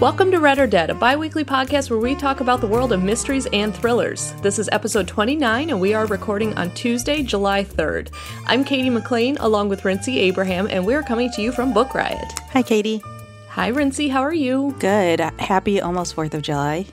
Welcome to Read or Dead, a bi weekly podcast where we talk about the world of mysteries and thrillers. This is episode 29, and we are recording on Tuesday, July 3rd. I'm Katie McLean, along with Rincey Abraham, and we're coming to you from Book Riot. Hi, Katie. Hi, Rincey. How are you? Good. Happy almost 4th of July.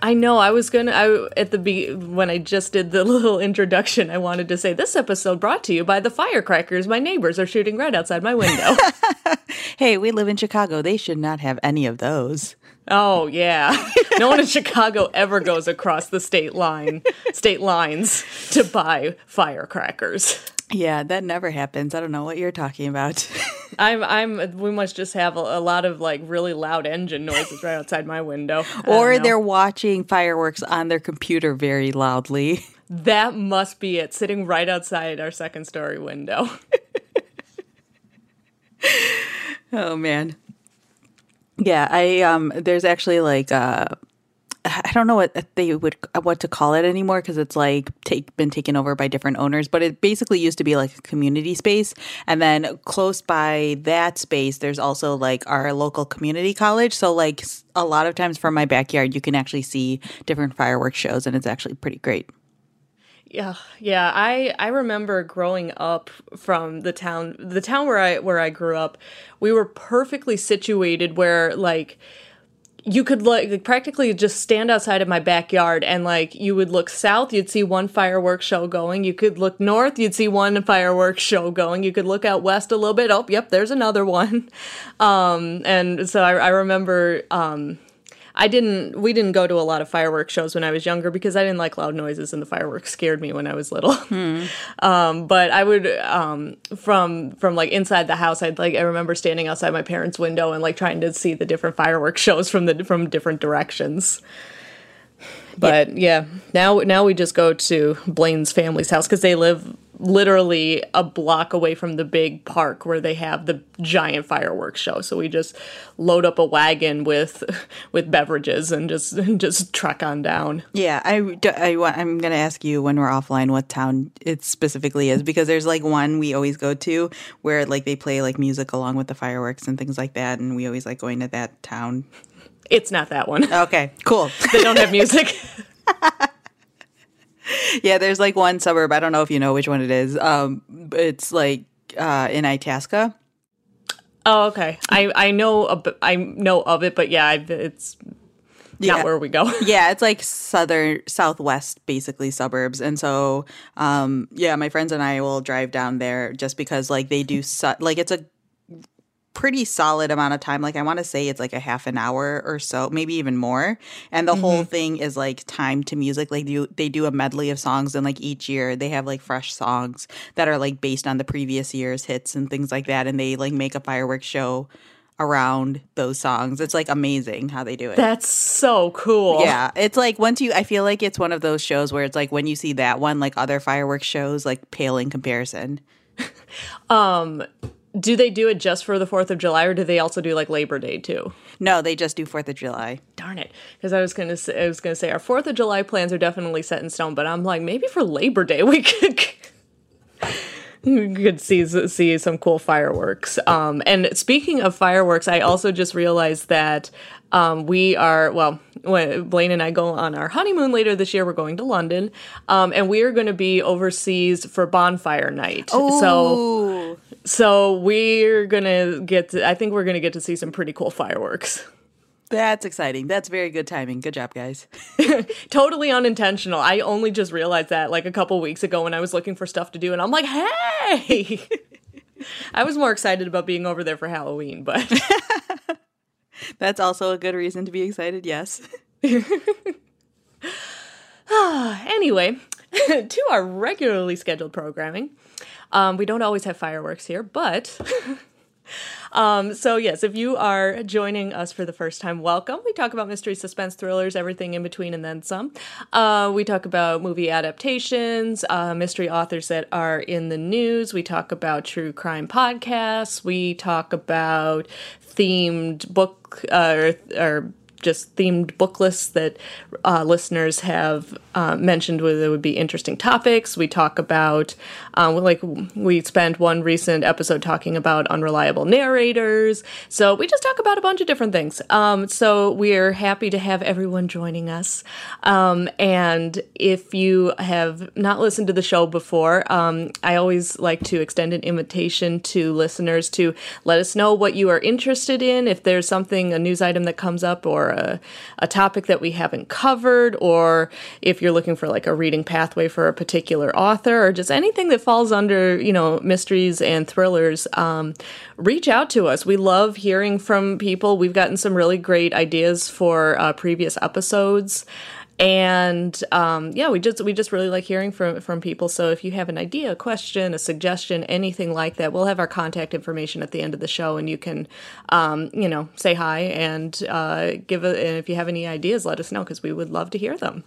I know. I was gonna. I at the be when I just did the little introduction. I wanted to say this episode brought to you by the firecrackers my neighbors are shooting right outside my window. hey, we live in Chicago. They should not have any of those. Oh yeah. No one in Chicago ever goes across the state line, state lines to buy firecrackers. Yeah, that never happens. I don't know what you're talking about. I'm I'm we must just have a, a, lot of like really loud engine noises right outside my window. Or they're watching fireworks on their computer very loudly. That must be it, sitting right outside our second story window. oh man. Yeah, I um there's actually like uh I don't know what they would what to call it anymore because it's like take been taken over by different owners, but it basically used to be like a community space. And then close by that space, there's also like our local community college. So like a lot of times from my backyard, you can actually see different fireworks shows, and it's actually pretty great. Yeah, yeah. I I remember growing up from the town, the town where I where I grew up. We were perfectly situated where like you could like practically just stand outside of my backyard and like you would look south you'd see one fireworks show going. You could look north you'd see one fireworks show going. You could look out west a little bit. Oh yep there's another one. Um, and so I, I remember um, I didn't. We didn't go to a lot of fireworks shows when I was younger because I didn't like loud noises, and the fireworks scared me when I was little. Hmm. Um, but I would um, from from like inside the house. I'd like I remember standing outside my parents' window and like trying to see the different fireworks shows from the from different directions. But yeah. yeah, now now we just go to Blaine's family's house because they live literally a block away from the big park where they have the giant fireworks show. So we just load up a wagon with with beverages and just just truck on down. Yeah, I, I I'm gonna ask you when we're offline what town it specifically is because there's like one we always go to where like they play like music along with the fireworks and things like that, and we always like going to that town. It's not that one. Okay, cool. they don't have music. yeah, there's like one suburb. I don't know if you know which one it is. Um, it's like uh, in Itasca. Oh, okay. I I know I know of it, but yeah, it's not where we go. yeah, it's like southern southwest basically suburbs. And so um yeah, my friends and I will drive down there just because like they do su- like it's a pretty solid amount of time. Like I want to say it's like a half an hour or so, maybe even more. And the mm-hmm. whole thing is like time to music. Like you, they do a medley of songs, and like each year they have like fresh songs that are like based on the previous year's hits and things like that. And they like make a fireworks show around those songs. It's like amazing how they do it. That's so cool. Yeah. It's like once you I feel like it's one of those shows where it's like when you see that one like other fireworks shows like pale in comparison. um do they do it just for the 4th of July or do they also do like Labor Day too? No, they just do 4th of July. Darn it. Cuz I was going to say I was going to say our 4th of July plans are definitely set in stone, but I'm like maybe for Labor Day we could we could see see some cool fireworks. Um, and speaking of fireworks, I also just realized that um, we are well. Blaine and I go on our honeymoon later this year, we're going to London, um, and we are going to be overseas for bonfire night. Ooh. So so we're gonna get to, I think we're gonna get to see some pretty cool fireworks. That's exciting. That's very good timing. Good job, guys. totally unintentional. I only just realized that like a couple weeks ago when I was looking for stuff to do, and I'm like, hey! I was more excited about being over there for Halloween, but. That's also a good reason to be excited, yes. anyway, to our regularly scheduled programming. Um, we don't always have fireworks here, but Um, so, yes, if you are joining us for the first time, welcome. We talk about mystery, suspense, thrillers, everything in between, and then some. Uh, we talk about movie adaptations, uh, mystery authors that are in the news. We talk about true crime podcasts. We talk about themed book uh, or, or just themed book lists that uh, listeners have uh, mentioned whether would be interesting topics. We talk about, uh, like, we spent one recent episode talking about unreliable narrators. So we just talk about a bunch of different things. Um, so we're happy to have everyone joining us. Um, and if you have not listened to the show before, um, I always like to extend an invitation to listeners to let us know what you are interested in. If there's something, a news item that comes up or a, a topic that we haven't covered, or if you're looking for like a reading pathway for a particular author, or just anything that falls under, you know, mysteries and thrillers, um, reach out to us. We love hearing from people. We've gotten some really great ideas for uh, previous episodes and um, yeah we just we just really like hearing from from people. So if you have an idea a question a suggestion anything like that we'll have our contact information at the end of the show and you can um, you know say hi and uh, give a, and if you have any ideas let us know because we would love to hear them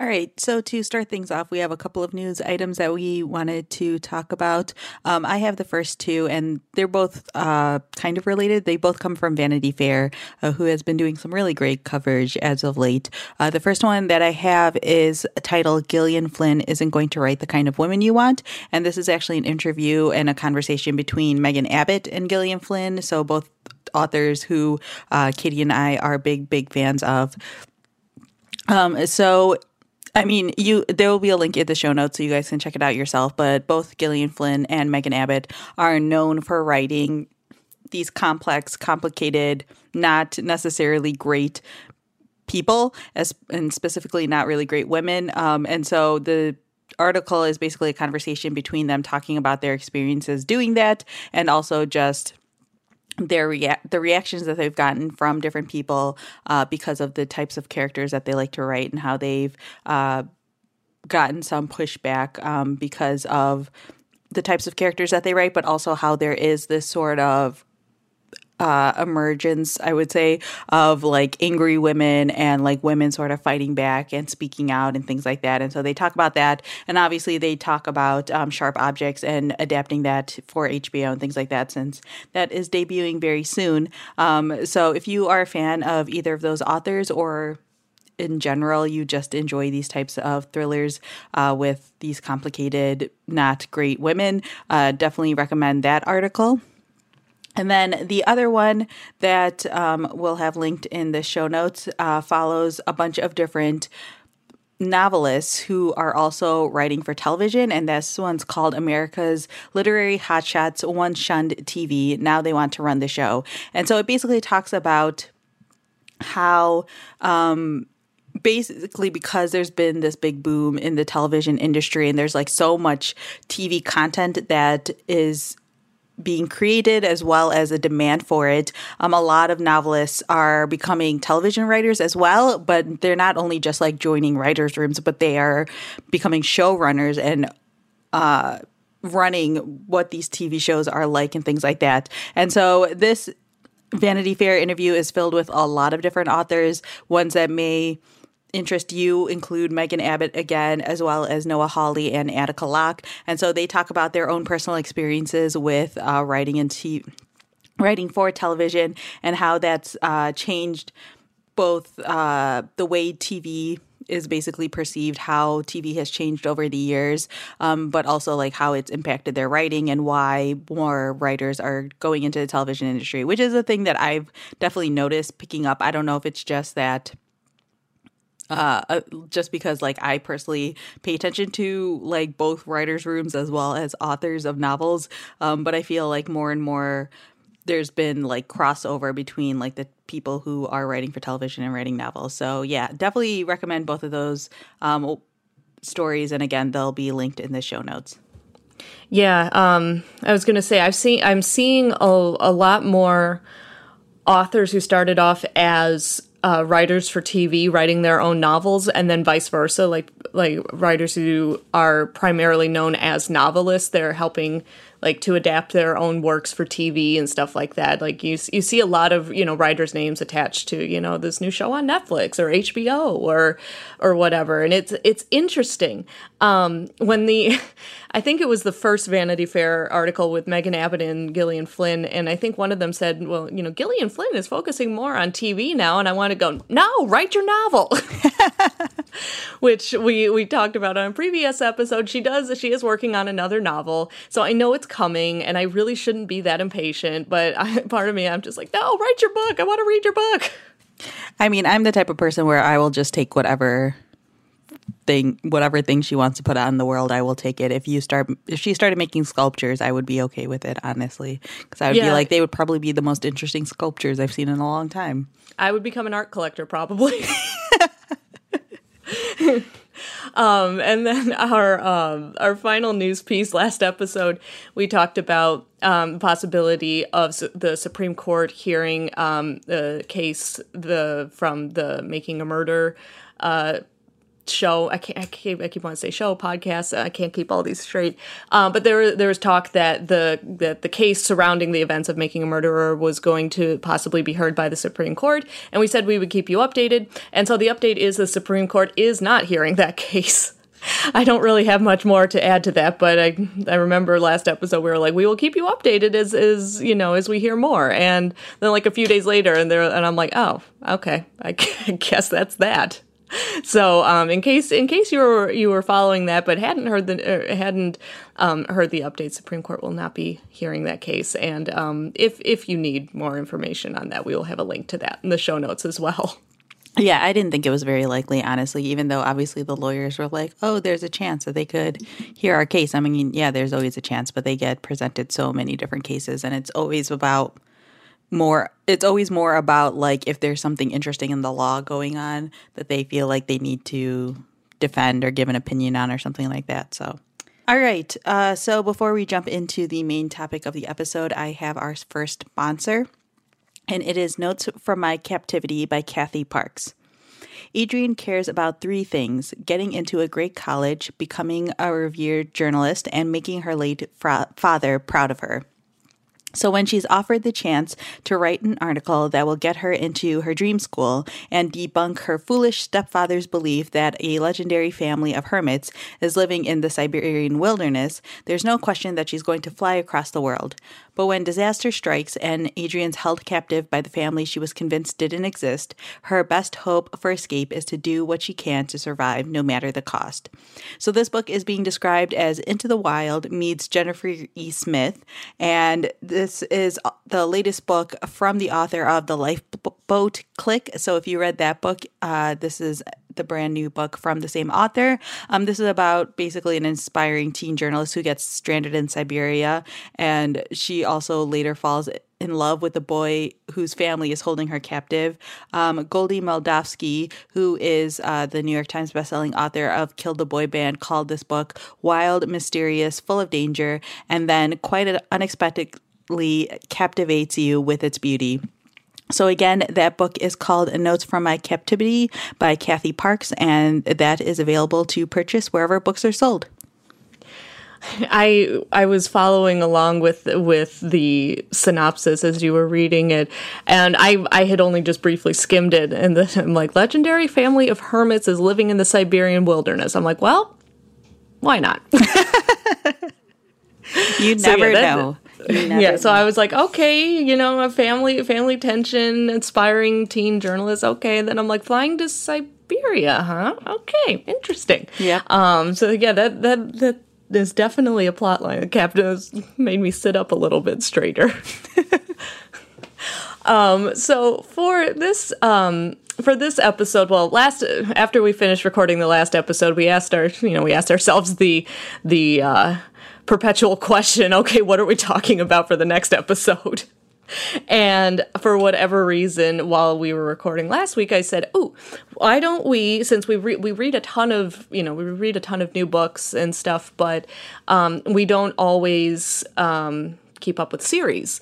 all right. So to start things off, we have a couple of news items that we wanted to talk about. Um, I have the first two, and they're both uh, kind of related. They both come from Vanity Fair, uh, who has been doing some really great coverage as of late. Uh, the first one that I have is titled Gillian Flynn Isn't Going to Write the Kind of Women You Want. And this is actually an interview and a conversation between Megan Abbott and Gillian Flynn. So both authors who uh, Katie and I are big, big fans of. Um, so I mean, you there will be a link in the show notes so you guys can check it out yourself. But both Gillian Flynn and Megan Abbott are known for writing these complex, complicated, not necessarily great people, as and specifically not really great women. Um, and so the article is basically a conversation between them talking about their experiences doing that, and also just their rea- the reactions that they've gotten from different people uh, because of the types of characters that they like to write and how they've uh, gotten some pushback um, because of the types of characters that they write, but also how there is this sort of uh, emergence, I would say, of like angry women and like women sort of fighting back and speaking out and things like that. And so they talk about that. And obviously, they talk about um, sharp objects and adapting that for HBO and things like that, since that is debuting very soon. Um, so if you are a fan of either of those authors or in general you just enjoy these types of thrillers uh, with these complicated, not great women, uh, definitely recommend that article. And then the other one that um, we'll have linked in the show notes uh, follows a bunch of different novelists who are also writing for television, and this one's called America's Literary Hotshots Once Shunned TV. Now they want to run the show. And so it basically talks about how. Um, basically because there's been this big boom in the television industry and there's like so much TV content that is being created as well as a demand for it. Um, a lot of novelists are becoming television writers as well, but they're not only just like joining writers' rooms, but they are becoming showrunners and uh, running what these TV shows are like and things like that. And so this Vanity Fair interview is filled with a lot of different authors, ones that may interest you include Megan Abbott again, as well as Noah Hawley and Attica Locke. And so they talk about their own personal experiences with uh, writing and writing for television and how that's uh, changed both uh, the way TV is basically perceived, how TV has changed over the years, um, but also like how it's impacted their writing and why more writers are going into the television industry, which is a thing that I've definitely noticed picking up. I don't know if it's just that uh, uh, just because like I personally pay attention to like both writers' rooms as well as authors of novels. Um, but I feel like more and more there's been like crossover between like the people who are writing for television and writing novels. So yeah, definitely recommend both of those um, stories. And again, they'll be linked in the show notes. Yeah, um, I was gonna say I've seen I'm seeing a, a lot more authors who started off as uh, writers for TV writing their own novels, and then vice versa, like like writers who are primarily known as novelists. They're helping like to adapt their own works for TV and stuff like that. Like you you see a lot of you know writers' names attached to you know this new show on Netflix or HBO or or whatever, and it's it's interesting. Um, when the I think it was the first Vanity Fair article with Megan Abbott and Gillian Flynn, and I think one of them said, "Well, you know, Gillian Flynn is focusing more on TV now," and I want to go, "No, write your novel," which we we talked about on a previous episode. She does. She is working on another novel, so I know it's coming, and I really shouldn't be that impatient. But I, part of me, I'm just like, "No, write your book. I want to read your book." I mean, I'm the type of person where I will just take whatever thing whatever thing she wants to put out in the world i will take it. If you start if she started making sculptures i would be okay with it honestly. Because i would yeah. be like they would probably be the most interesting sculptures i've seen in a long time. I would become an art collector probably. Um, and then our um, our final news piece last episode we talked about um, the possibility of su- the Supreme Court hearing um, the case the from the making a murder uh, show. I can't. I keep. I keep wanting to say show podcast. I can't keep all these straight. Um, but there, there was talk that the that the case surrounding the events of making a murderer was going to possibly be heard by the Supreme Court, and we said we would keep you updated. And so the update is the Supreme Court is not hearing that case. I don't really have much more to add to that, but I I remember last episode we were like we will keep you updated as as you know as we hear more, and then like a few days later, and there and I'm like oh okay I guess that's that so um, in case in case you were you were following that but hadn't heard the uh, hadn't um, heard the update, Supreme Court will not be hearing that case. And um, if if you need more information on that, we will have a link to that in the show notes as well. Yeah, I didn't think it was very likely, honestly, even though obviously the lawyers were like, oh, there's a chance that they could hear our case. I mean, yeah, there's always a chance, but they get presented so many different cases, and it's always about more it's always more about like if there's something interesting in the law going on that they feel like they need to defend or give an opinion on or something like that so all right uh, so before we jump into the main topic of the episode i have our first sponsor and it is notes from my captivity by kathy parks Adrian cares about three things getting into a great college, becoming a revered journalist, and making her late fra- father proud of her. So, when she's offered the chance to write an article that will get her into her dream school and debunk her foolish stepfather's belief that a legendary family of hermits is living in the Siberian wilderness, there's no question that she's going to fly across the world. But when disaster strikes and Adrian's held captive by the family she was convinced didn't exist, her best hope for escape is to do what she can to survive, no matter the cost. So, this book is being described as Into the Wild meets Jennifer E. Smith, and this is the latest book from the author of The Lifeboat Clique. So, if you read that book, uh, this is the brand new book from the same author. Um, this is about basically an inspiring teen journalist who gets stranded in Siberia, and she also later falls in love with the boy whose family is holding her captive. Um, Goldy Moldavsky, who is uh, the New York Times bestselling author of Kill the Boy Band, called this book wild, mysterious, full of danger, and then quite captivates you with its beauty. So, again, that book is called Notes from My Captivity by Kathy Parks, and that is available to purchase wherever books are sold. I I was following along with with the synopsis as you were reading it, and I I had only just briefly skimmed it, and then I'm like, legendary family of hermits is living in the Siberian wilderness. I'm like, well, why not? you never so, yeah, that, know yeah, so I was like, okay, you know, a family family tension, inspiring teen journalist. Okay, and then I'm like, flying to Siberia, huh? Okay, interesting. Yeah. Um. So yeah, that that that is definitely a plot line. The captain has made me sit up a little bit straighter. um. So for this um for this episode, well, last after we finished recording the last episode, we asked our, you know, we asked ourselves the the uh, perpetual question okay, what are we talking about for the next episode? And for whatever reason, while we were recording last week, I said, "Oh, why don't we? Since we re- we read a ton of you know we read a ton of new books and stuff, but um, we don't always um, keep up with series.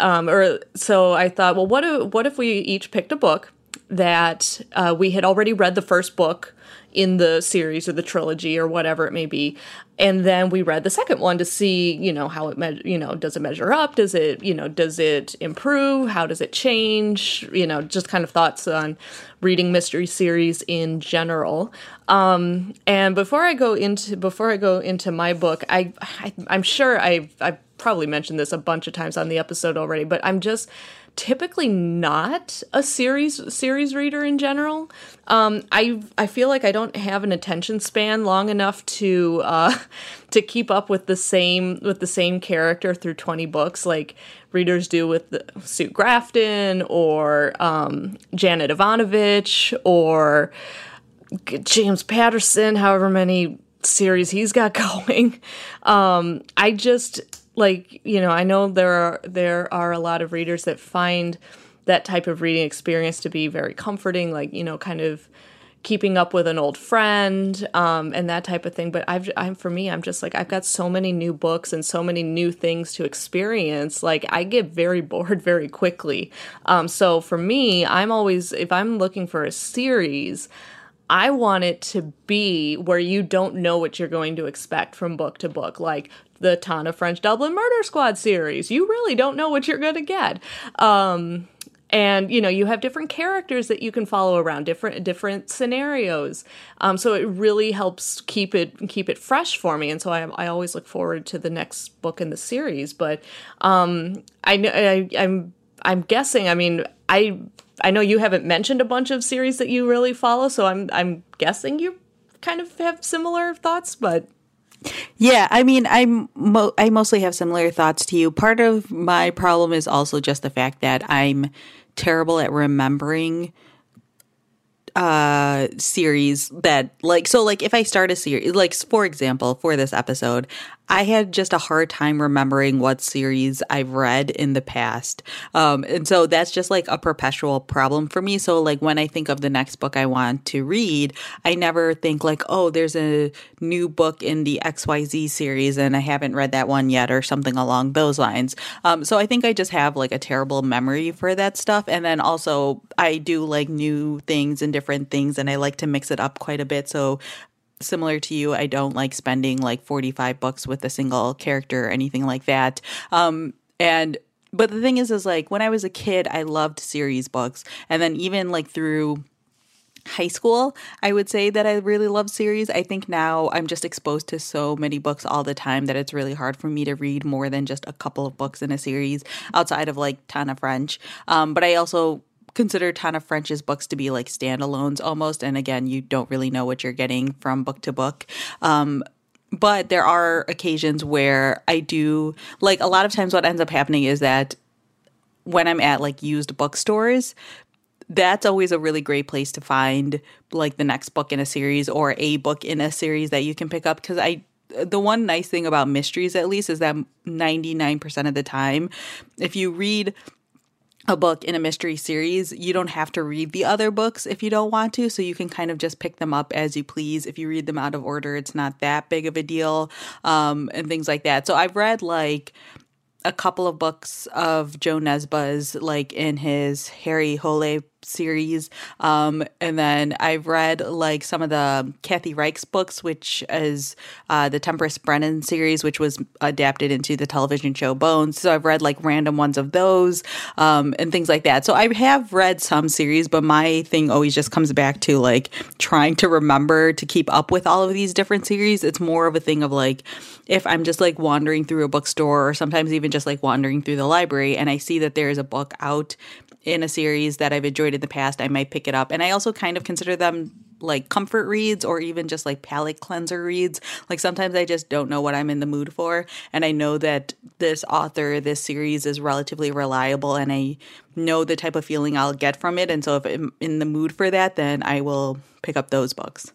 Um, or so I thought, well, what if what if we each picked a book that uh, we had already read the first book in the series or the trilogy or whatever it may be and then we read the second one to see you know how it me- you know does it measure up? Does it you know does it improve? How does it change? You know just kind of thoughts on reading mystery series in general. Um, and before i go into before i go into my book i, I i'm sure i've i've probably mentioned this a bunch of times on the episode already but i'm just typically not a series series reader in general. Um, I I feel like I don't have an attention span long enough to uh, to keep up with the same with the same character through twenty books like readers do with the, Sue Grafton or um, Janet Evanovich or James Patterson. However many series he's got going. Um, I just like you know i know there are there are a lot of readers that find that type of reading experience to be very comforting like you know kind of keeping up with an old friend um, and that type of thing. But i've i'm for me i'm just like i've got so many new books and so many new things to experience. Like i get very bored very quickly. Um, so for me i'm always if i'm looking for a series I want it to be where you don't know what you're going to expect from book to book. Like the Tana French Dublin Murder Squad series. You really don't know what you're going to get. Um, and you know you have different characters that you can follow around different different scenarios um, so it really helps keep it keep it fresh for me and so I, I always look forward to the next book in the series but um, I, I i'm i'm guessing i mean i i know you haven't mentioned a bunch of series that you really follow so i'm i'm guessing you kind of have similar thoughts but yeah, I mean, I'm mo- I mostly have similar thoughts to you. Part of my problem is also just the fact that I'm terrible at remembering uh series that like so like if I start a series like for example for this episode I had just a hard time remembering what series I've read in the past. Um, and so that's just like a perpetual problem for me. So, like, when I think of the next book I want to read, I never think, like, oh, there's a new book in the XYZ series and I haven't read that one yet or something along those lines. Um, so, I think I just have like a terrible memory for that stuff. And then also, I do like new things and different things and I like to mix it up quite a bit. So, similar to you, I don't like spending like 45 bucks with a single character or anything like that. Um, and but the thing is is like when I was a kid, I loved series books. And then even like through high school, I would say that I really love series. I think now I'm just exposed to so many books all the time that it's really hard for me to read more than just a couple of books in a series outside of like Tana French. Um, but I also consider Tana French's books to be like standalones almost. And again, you don't really know what you're getting from book to book. Um, but there are occasions where I do like a lot of times what ends up happening is that when I'm at like used bookstores, that's always a really great place to find like the next book in a series or a book in a series that you can pick up because I the one nice thing about mysteries at least is that 99% of the time if you read a book in a mystery series, you don't have to read the other books if you don't want to. So you can kind of just pick them up as you please. If you read them out of order, it's not that big of a deal, um, and things like that. So I've read like a couple of books of Jo Nesbø's, like in his Harry Hole series. Um, and then I've read like some of the Kathy Reichs books, which is uh, the Temperance Brennan series, which was adapted into the television show Bones. So I've read like random ones of those um, and things like that. So I have read some series, but my thing always just comes back to like trying to remember to keep up with all of these different series. It's more of a thing of like if I'm just like wandering through a bookstore or sometimes even just like wandering through the library and I see that there is a book out in a series that I've enjoyed in the past, I might pick it up. And I also kind of consider them like comfort reads or even just like palate cleanser reads. Like sometimes I just don't know what I'm in the mood for. And I know that this author, this series is relatively reliable and I know the type of feeling I'll get from it. And so if I'm in the mood for that, then I will pick up those books.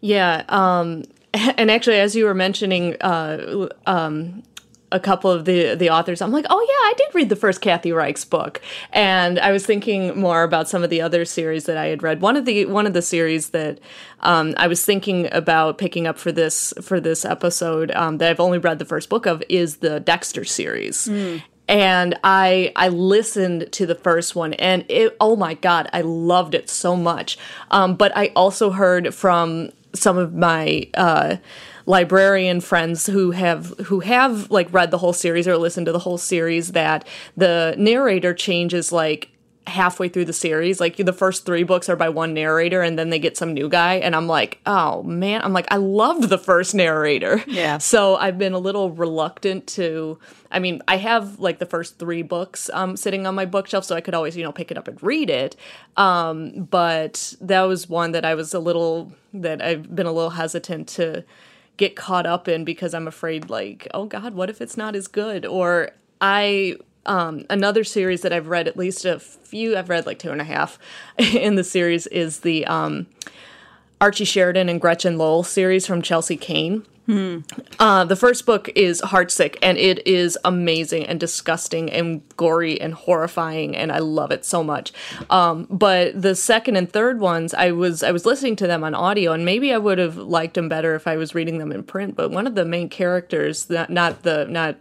Yeah. Um, and actually, as you were mentioning, uh, um, a couple of the the authors, I'm like, oh yeah, I did read the first Kathy Reichs book, and I was thinking more about some of the other series that I had read. One of the one of the series that um, I was thinking about picking up for this for this episode um, that I've only read the first book of is the Dexter series. Mm. and I I listened to the first one, and it oh my god, I loved it so much. Um, but I also heard from some of my uh, librarian friends who have who have like read the whole series or listened to the whole series that the narrator changes like halfway through the series. Like the first three books are by one narrator, and then they get some new guy. And I'm like, oh man, I'm like, I loved the first narrator. Yeah. So I've been a little reluctant to. I mean, I have like the first three books um, sitting on my bookshelf, so I could always you know pick it up and read it. Um, but that was one that I was a little that I've been a little hesitant to get caught up in because I'm afraid like, oh God, what if it's not as good? Or I um, another series that I've read at least a few, I've read like two and a half in the series is the um, Archie Sheridan and Gretchen Lowell series from Chelsea Cain. Uh, the first book is Heartsick, and it is amazing and disgusting and gory and horrifying, and I love it so much. Um, but the second and third ones, I was I was listening to them on audio, and maybe I would have liked them better if I was reading them in print. But one of the main characters, not not the not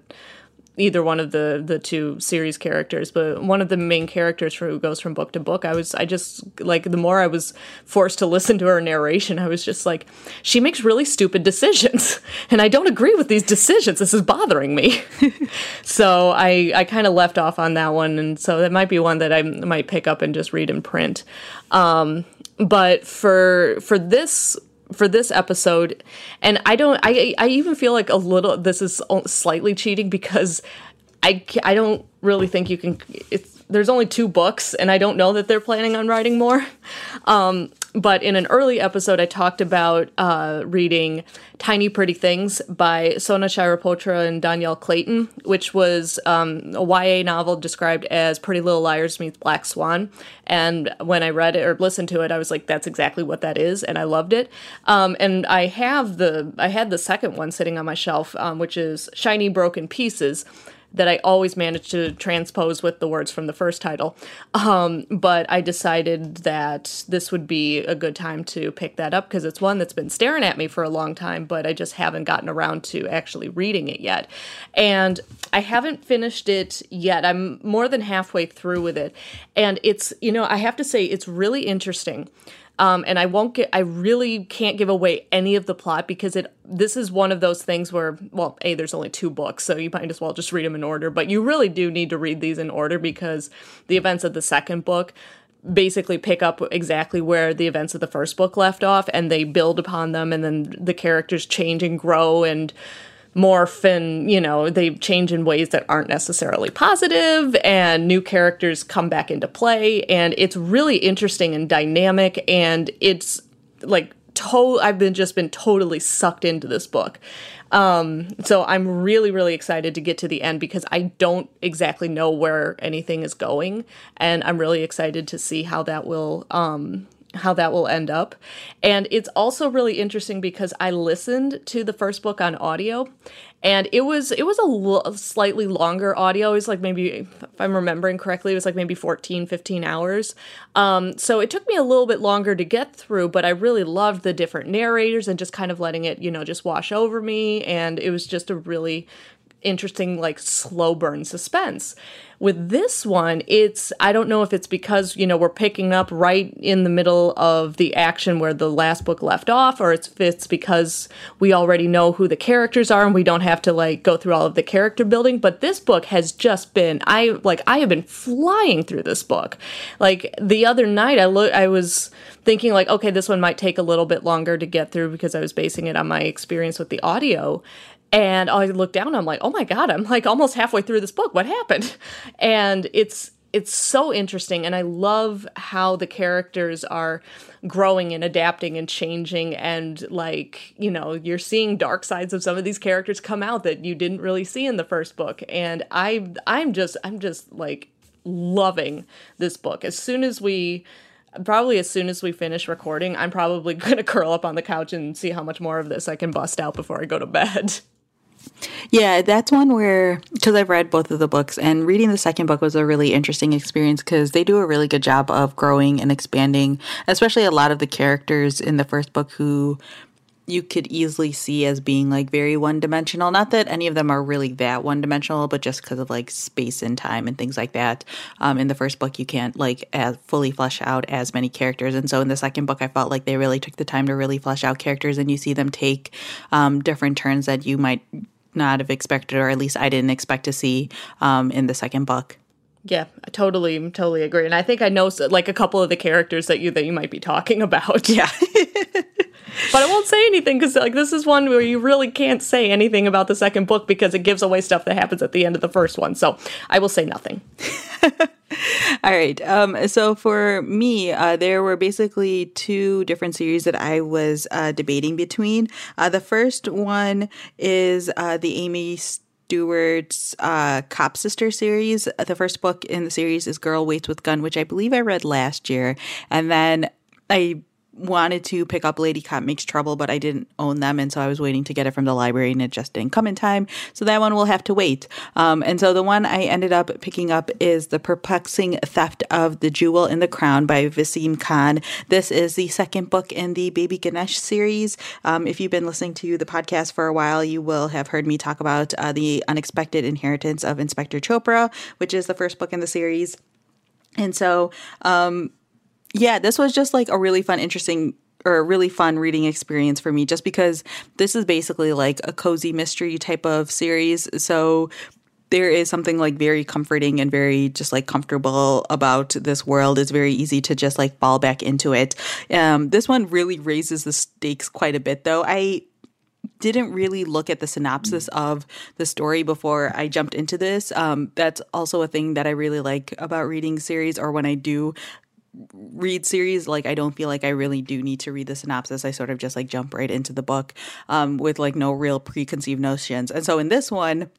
either one of the the two series characters, but one of the main characters who goes from book to book. I was I just like the more I was forced to listen to her narration, I was just like, she makes really stupid decisions, and I don't agree with these decisions. This is bothering me. so I I kind of left off on that one, and so that might be one that I might pick up and just read in print. Um, but for for this for this episode and i don't i i even feel like a little this is slightly cheating because i i don't really think you can it's there's only two books and i don't know that they're planning on writing more um but in an early episode, I talked about uh, reading Tiny Pretty Things by Sona Charaipotra and Dhonielle Clayton, which was um, a YA novel described as Pretty Little Liars meets Black Swan. And when I read it or listened to it, I was like, that's exactly what that is. And I loved it. Um, and I have the, I had the second one sitting on my shelf, um, which is Shiny Broken Pieces that I always managed to transpose with the words from the first title. Um, but I decided that this would be a good time to pick that up because it's one that's been staring at me for a long time, but I just haven't gotten around to actually reading it yet. And I haven't finished it yet. I'm more than halfway through with it. And it's, you know, I have to say, it's really interesting um, and I won't get, I really can't give away any of the plot because it, this is one of those things where, well, A, there's only two books, so you might as well just read them in order, but you really do need to read these in order because the events of the second book basically pick up exactly where the events of the first book left off and they build upon them and then the characters change and grow and morph and you know they change in ways that aren't necessarily positive and new characters come back into play and it's really interesting and dynamic and it's like to- I've been just been totally sucked into this book. Um, so I'm really, really excited to get to the end because I don't exactly know where anything is going, and I'm really excited to see how that will um, how that will end up. And it's also really interesting because I listened to the first book on audio and it was it was a l- slightly longer audio. It was like maybe if I'm remembering correctly, it was like maybe 14 15 hours. Um, so it took me a little bit longer to get through, but I really loved the different narrators and just kind of letting it, you know, just wash over me and it was just a really interesting like slow burn suspense. With this one, it's I don't know if it's because, you know, we're picking up right in the middle of the action where the last book left off or it's it's because we already know who the characters are and we don't have to like go through all of the character building, but this book has just been I like I have been flying through this book. Like the other night I look I was thinking like okay, this one might take a little bit longer to get through because I was basing it on my experience with the audio and I look down, I'm like, oh my God, I'm like almost halfway through this book. What happened? And it's it's so interesting and I love how the characters are growing and adapting and changing and like, you know, you're seeing dark sides of some of these characters come out that you didn't really see in the first book. And I I'm just I'm just like loving this book. As soon as we probably as soon as we finish recording, I'm probably going to curl up on the couch and see how much more of this I can bust out before I go to bed. Yeah, that's one where, because I've read both of the books, and reading the second book was a really interesting experience because they do a really good job of growing and expanding, especially a lot of the characters in the first book who you could easily see as being like very one dimensional. Not that any of them are really that one dimensional, but just because of like space and time and things like that. Um, in the first book, you can't like as fully flesh out as many characters, and so in the second book, I felt like they really took the time to really flesh out characters, and you see them take um, different turns that you might not have expected, or at least I didn't expect to see um, in the second book. Yeah, I totally, totally agree. And I think I know like a couple of the characters that you that you might be talking about. Yeah. but I won't say anything because like this is one where you really can't say anything about the second book because it gives away stuff that happens at the end of the first one. So I will say nothing. All right. Um, so for me, uh, there were basically two different series that I was uh, debating between. Uh, the first one is uh, the Amy. Stewart's uh, Kopp Sister series. The first book in the series is Girl Waits with Gun, which I believe I read last year. And then I wanted to pick up Lady Cop Makes Trouble, but I didn't own them, and so I was waiting to get it from the library, and it just didn't come in time. So that one will have to wait. Um, and so the one I ended up picking up is The Perplexing Theft of the Jewel in the Crown by Vaseem Khan. This is the second book in the Baby Ganesh series. Um, if you've been listening to the podcast for a while, you will have heard me talk about uh, the unexpected inheritance of Inspector Chopra, which is the first book in the series. And so, um, yeah, this was just like a really fun, interesting or a really fun reading experience for me just because this is basically like a cozy mystery type of series. So there is something like very comforting and very just like comfortable about this world. It's very easy to just like fall back into it. Um, this one really raises the stakes quite a bit though. I didn't really look at the synopsis of the story before I jumped into this. Um, that's also a thing that I really like about reading series or when I do read series like i don't feel like i really do need to read the synopsis. I sort of just like jump right into the book um, with like no real preconceived notions. And so in this one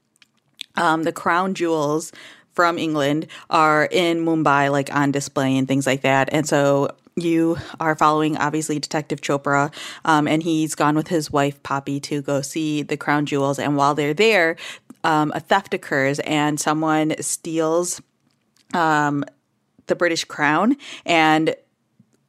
um, the crown jewels from england are in mumbai like on display and things like that. And so you are following obviously detective chopra um, and he's gone with his wife poppy to go see the crown jewels. And while they're there um, a theft occurs and someone steals um, the British crown and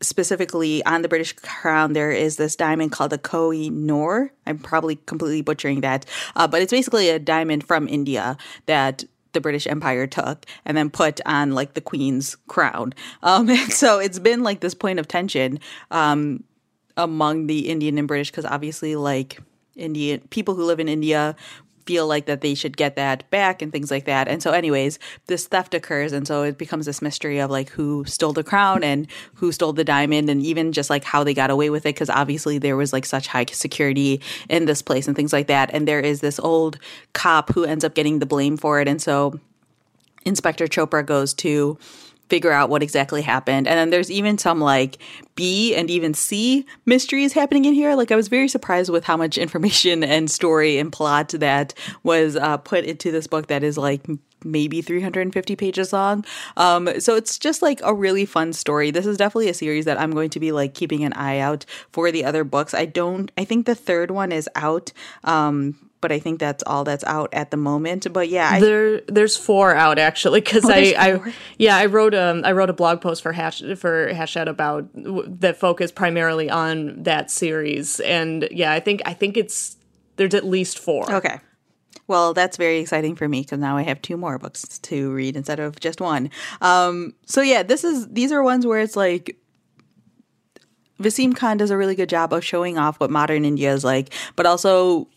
specifically on the British crown, there is this diamond called the Koh i Noor. I'm probably completely butchering that, uh, but it's basically a diamond from India that the British Empire took and then put on like the Queen's crown. Um, so it's been like this point of tension um, among the Indian and British because obviously, like Indian people who live in India feel like that they should get that back and things like that. And so, anyways, this theft occurs, and so it becomes this mystery of like who stole the crown and who stole the diamond, and even just like how they got away with it, because obviously there was like such high security in this place and things like that. And there is this old cop who ends up getting the blame for it, and so Inspector Chopra goes to figure out what exactly happened. And then there's even some like B and even C mysteries happening in here. Like I was very surprised with how much information and story and plot that was uh, put into this book that is like maybe 350 pages long. Um, so it's just like a really fun story. This is definitely a series that I'm going to be like keeping an eye out for the other books. I don't, I think the third one is out. Um, but I think that's all that's out at the moment. But yeah, I, there there's four out actually because oh, I, I yeah I wrote a I wrote a blog post for hash for Hachette about that focus primarily on that series, and yeah, I think I think it's there's at least four. Okay. Well, that's very exciting for me because now I have two more books to read instead of just one. Um, so yeah, this is these are ones where it's like Vaseem Khan does a really good job of showing off what modern India is like, but also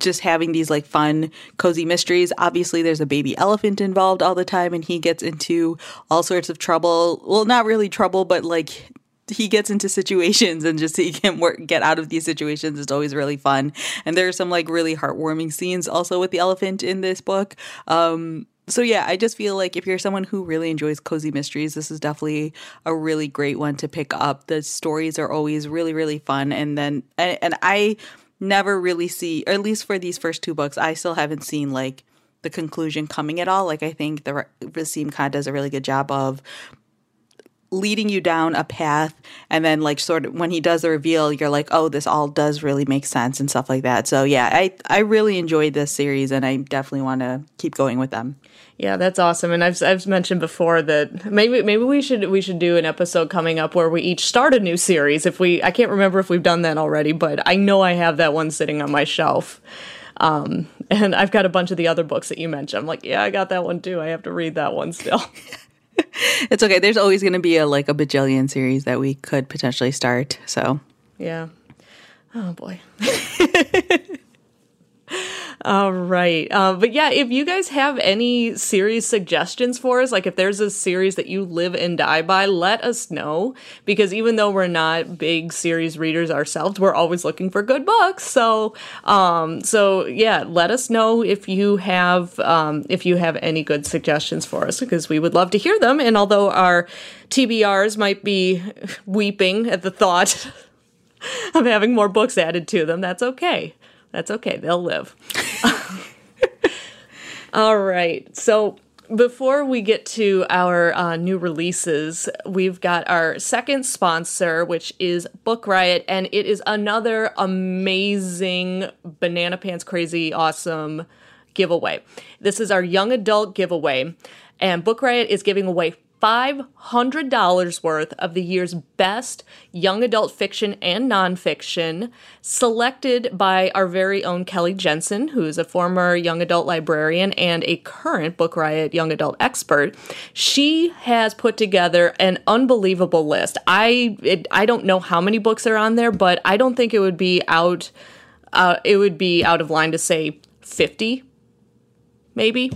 just having these like fun, cozy mysteries. Obviously, there's a baby elephant involved all the time, and he gets into all sorts of trouble. Well, not really trouble, but like he gets into situations and just he can work get out of these situations. It's always really fun. And there are some like really heartwarming scenes also with the elephant in this book. Um so yeah i just feel like if you're someone who really enjoys cozy mysteries this is definitely a really great one to pick up. The stories are always really really fun. And then and, and i never really see, or at least for these first two books, I still haven't seen like the conclusion coming at all. Like I think the Vaseem Khan does a really good job of leading you down a path and then like sort of when he does the reveal you're like oh this all does really make sense and stuff like that so yeah i i really enjoyed this series and i definitely want to keep going with them yeah, that's awesome. And I've I've mentioned before that maybe maybe we should we should do an episode coming up where we each start a new series. If we I can't remember if we've done that already, but I know I have that one sitting on my shelf. Um, and I've got a bunch of the other books that you mentioned. I'm like, yeah, I got that one too. I have to read that one still. it's okay. There's always going to be a like a bajillion series that we could potentially start. So yeah. Oh boy. All right. Uh, but yeah, if you guys have any series suggestions for us, like if there's a series that you live and die by, let us know. Because even though we're not big series readers ourselves, we're always looking for good books. So, um, so yeah, let us know if you have um, if you have any good suggestions for us, because we would love to hear them. And although our TBRs might be weeping at the thought of having more books added to them, that's okay. That's okay. They'll live. All right. So before we get to our uh, new releases, we've got our second sponsor, which is Book Riot, and it is another amazing banana pants crazy awesome giveaway. This is our young adult giveaway, and Book Riot is giving away $500 worth of the year's best young adult fiction and nonfiction, selected by our very own Kelly Jensen, who is a former young adult librarian and a current Book Riot young adult expert. She has put together an unbelievable list. I it, I don't know how many books are on there, but I don't think it would be out. Uh, it would be out of line to say 50, maybe.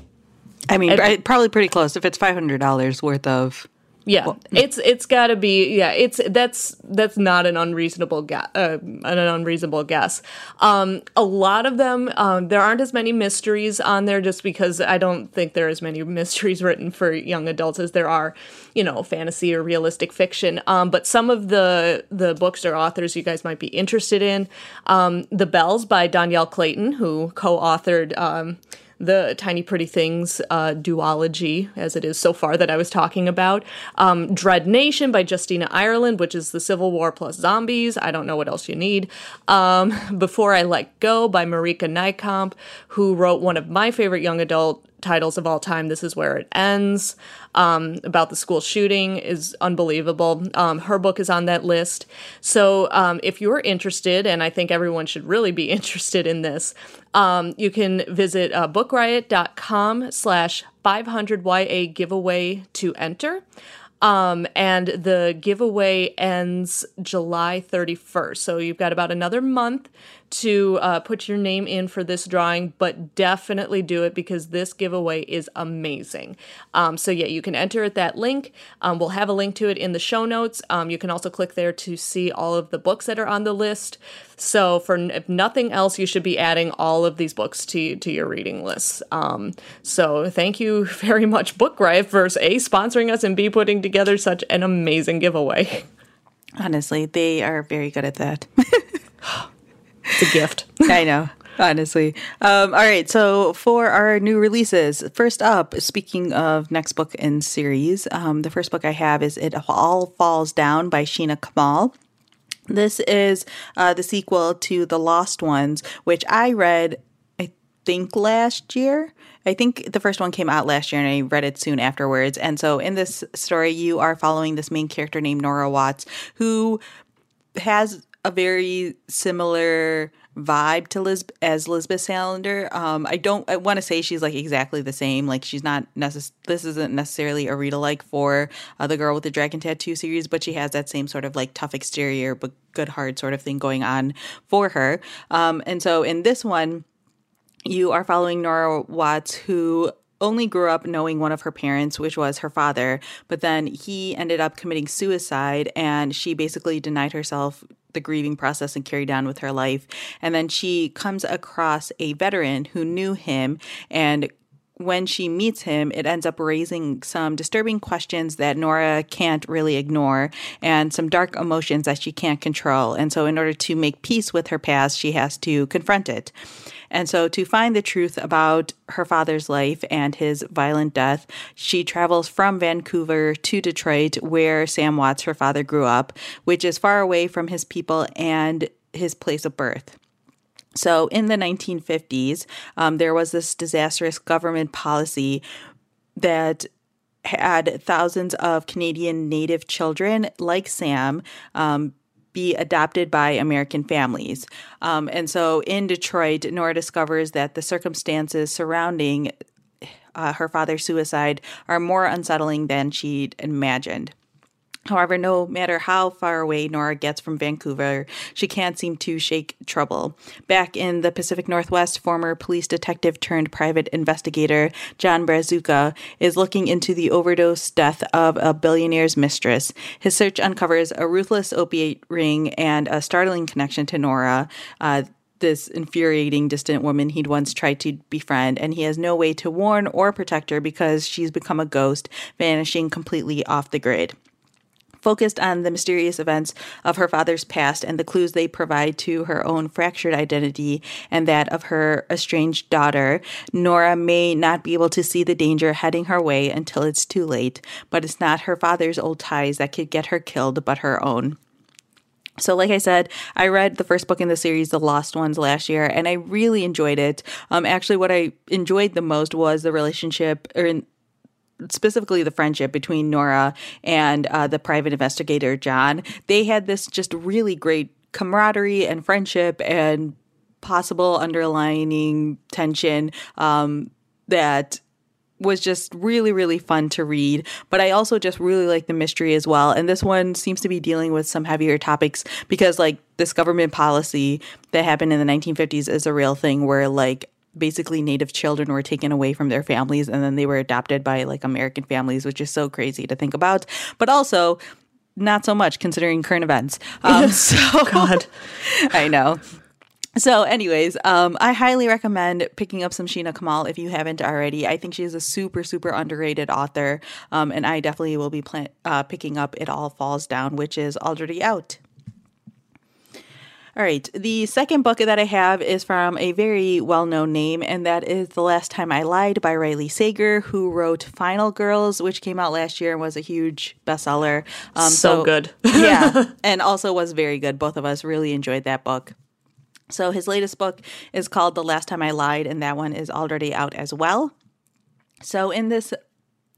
I mean, and, probably pretty close. If it's five hundred dollars worth of, yeah, well, it's it's got to be yeah. It's that's that's not an unreasonable guess. Uh, an unreasonable guess. Um, a lot of them, um, there aren't as many mysteries on there, just because I don't think there are as many mysteries written for young adults as there are, you know, fantasy or realistic fiction. Um, but some of the the books or authors you guys might be interested in, um, The Belles by Dhonielle Clayton, who co-authored. The Tiny Pretty Things uh, duology, as it is so far, that I was talking about. Um, Dread Nation by Justina Ireland, which is the Civil War plus zombies. I don't know what else you need. Um, Before I Let Go by Marieke Nijkamp, who wrote one of my favorite young adult titles of all time. This is where it ends. Um, about the school shooting is unbelievable. Um, her book is on that list. So um, if you're interested, and I think everyone should really be interested in this, um, you can visit uh, bookriot.com slash 500YA giveaway to enter. Um, and the giveaway ends July 31st. So you've got about another month to uh, put your name in for this drawing, but definitely do it because this giveaway is amazing. Um, so, yeah, you can enter at that link. Um, we'll have a link to it in the show notes. Um, you can also click there to see all of the books that are on the list. So, for if nothing else, you should be adding all of these books to, to your reading list. Um, so, thank you very much, Book Riot, for A, sponsoring us and B, putting together such an amazing giveaway. Honestly, they are very good at that. It's a gift. I know. Honestly. Um, all right. So, for our new releases, first up, speaking of next book in series, um, the first book I have is It All Falls Down by Sheena Kamal. This is uh, the sequel to The Lost Ones, which I read, I think, last year. I think the first one came out last year and I read it soon afterwards. And so in this story, you are following this main character named Nora Watts who has a very similar vibe to Liz as Lisbeth Salander. Um, I don't I want to say she's like exactly the same. Like she's not necess- this isn't necessarily a read alike for uh, the girl with the dragon tattoo series, but she has that same sort of like tough exterior but good heart sort of thing going on for her. Um, and so in this one, you are following Nora Watts, who only grew up knowing one of her parents, which was her father, but then he ended up committing suicide and she basically denied herself the grieving process and carried on with her life. And then she comes across a veteran who knew him and when she meets him, it ends up raising some disturbing questions that Nora can't really ignore and some dark emotions that she can't control. And so, in order to make peace with her past, she has to confront it. And so, to find the truth about her father's life and his violent death, she travels from Vancouver to Detroit, where Sam Watts, her father, grew up, which is far away from his people and his place of birth. So, in the 1950s, um, there was this disastrous government policy that had thousands of Canadian Native children, like Sam, um, be adopted by American families. Um, and so in Detroit, Nora discovers that the circumstances surrounding uh, her father's suicide are more unsettling than she'd imagined. However, no matter how far away Nora gets from Vancouver, she can't seem to shake trouble. Back in the Pacific Northwest, former police detective turned private investigator John Brazuca is looking into the overdose death of a billionaire's mistress. His search uncovers a ruthless opiate ring and a startling connection to Nora. Uh, this infuriating distant woman he'd once tried to befriend, and he has no way to warn or protect her because she's become a ghost, vanishing completely off the grid focused on the mysterious events of her father's past and the clues they provide to her own fractured identity and that of her estranged daughter, Nora may not be able to see the danger heading her way until it's too late, but it's not her father's old ties that could get her killed, but her own. So, like I said, I read the first book in the series, The Lost Ones, last year, and I really enjoyed it. Um, actually, what I enjoyed the most was the relationship, or specifically the friendship between Nora and uh, the private investigator John. They had this just really great camaraderie and friendship and possible underlining tension um, that was just really really fun to read but i also just really like the mystery as well and this one seems to be dealing with some heavier topics because like this government policy that happened in the 1950s is a real thing where like basically native children were taken away from their families and then they were adopted by like American families, which is so crazy to think about. But also, not so much considering current events. Um, so, God, I know. So, anyways, um, I highly recommend picking up some Sheena Kamal if you haven't already. I think she is a super, super underrated author, um, and I definitely will be pl- uh, picking up It All Falls Down, which is already out. All right. The second book that I have is from a very well known name, and that is The Last Time I Lied by Riley Sager, who wrote Final Girls, which came out last year and was a huge bestseller. Um, so, so good. yeah. And also was very good. Both of us really enjoyed that book. So his latest book is called The Last Time I Lied, and that one is already out as well. So, in this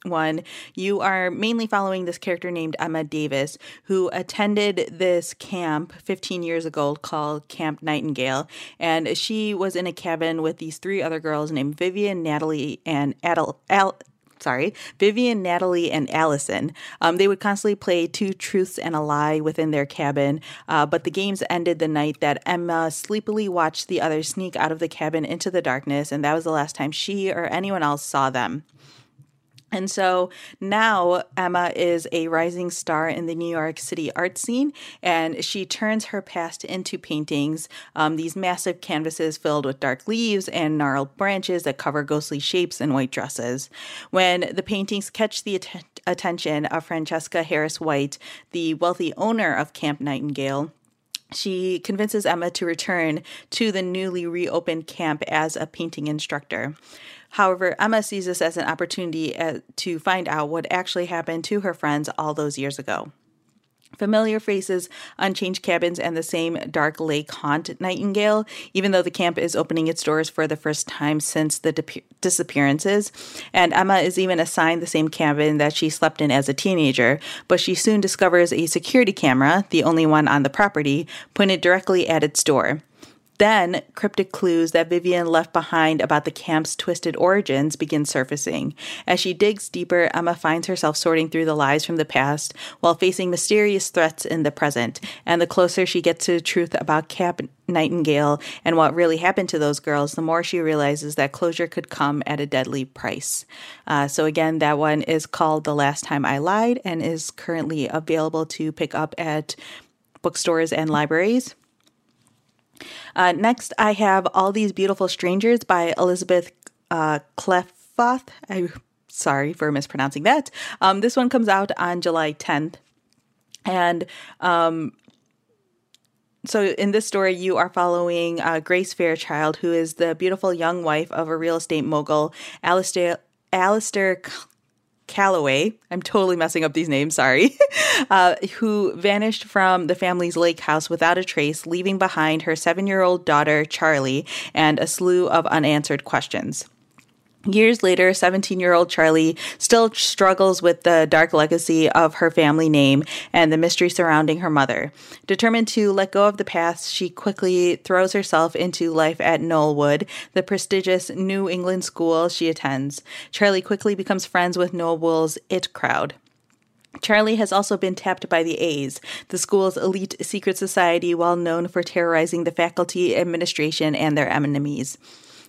one, you are mainly following this character named Emma Davis, who attended this camp 15 years ago called Camp Nightingale. And she was in a cabin with these three other girls named Vivian, Natalie, and Adel. Al- sorry, Vivian, Natalie, and Allison. Um, they would constantly play two truths and a lie within their cabin, uh, but the games ended the night that Emma sleepily watched the others sneak out of the cabin into the darkness, and that was the last time she or anyone else saw them. And so now Emma is a rising star in the New York City art scene, and she turns her past into paintings. Um, these massive canvases filled with dark leaves and gnarled branches that cover ghostly shapes in white dresses. When the paintings catch the att- attention of Francesca Harris White, the wealthy owner of Camp Nightingale, she convinces Emma to return to the newly reopened camp as a painting instructor. However, Emma sees this as an opportunity uh, to find out what actually happened to her friends all those years ago. Familiar faces, unchanged cabins, and the same dark lake haunt Nightingale, even though the camp is opening its doors for the first time since the di- disappearances. And Emma is even assigned the same cabin that she slept in as a teenager, but she soon discovers a security camera, the only one on the property, pointed directly at its door. Then, cryptic clues that Vivian left behind about the camp's twisted origins begin surfacing. As she digs deeper, Emma finds herself sorting through the lies from the past while facing mysterious threats in the present. And the closer she gets to the truth about Camp Nightingale and what really happened to those girls, the more she realizes that closure could come at a deadly price. Uh, so, again, that one is called The Last Time I Lied and is currently available to pick up at bookstores and libraries. Uh, next, I have All These Beautiful Strangers by Elizabeth uh, Clef Foth. I sorry for mispronouncing that. Um, this one comes out on July 10th. And um, so in this story, you are following uh, Grace Fairchild, who is the beautiful young wife of a real estate mogul, Alistair, Alistair Calloway, I'm totally messing up these names, sorry, uh, who vanished from the family's lake house without a trace, leaving behind her seven year old daughter, Charlie, and a slew of unanswered questions. Years later, 17 year old Charlie still struggles with the dark legacy of her family name and the mystery surrounding her mother. Determined to let go of the past, she quickly throws herself into life at Knollwood, the prestigious New England school she attends. Charlie quickly becomes friends with Knollwood's It crowd. Charlie has also been tapped by the A's, the school's elite secret society, well known for terrorizing the faculty, administration, and their enemies.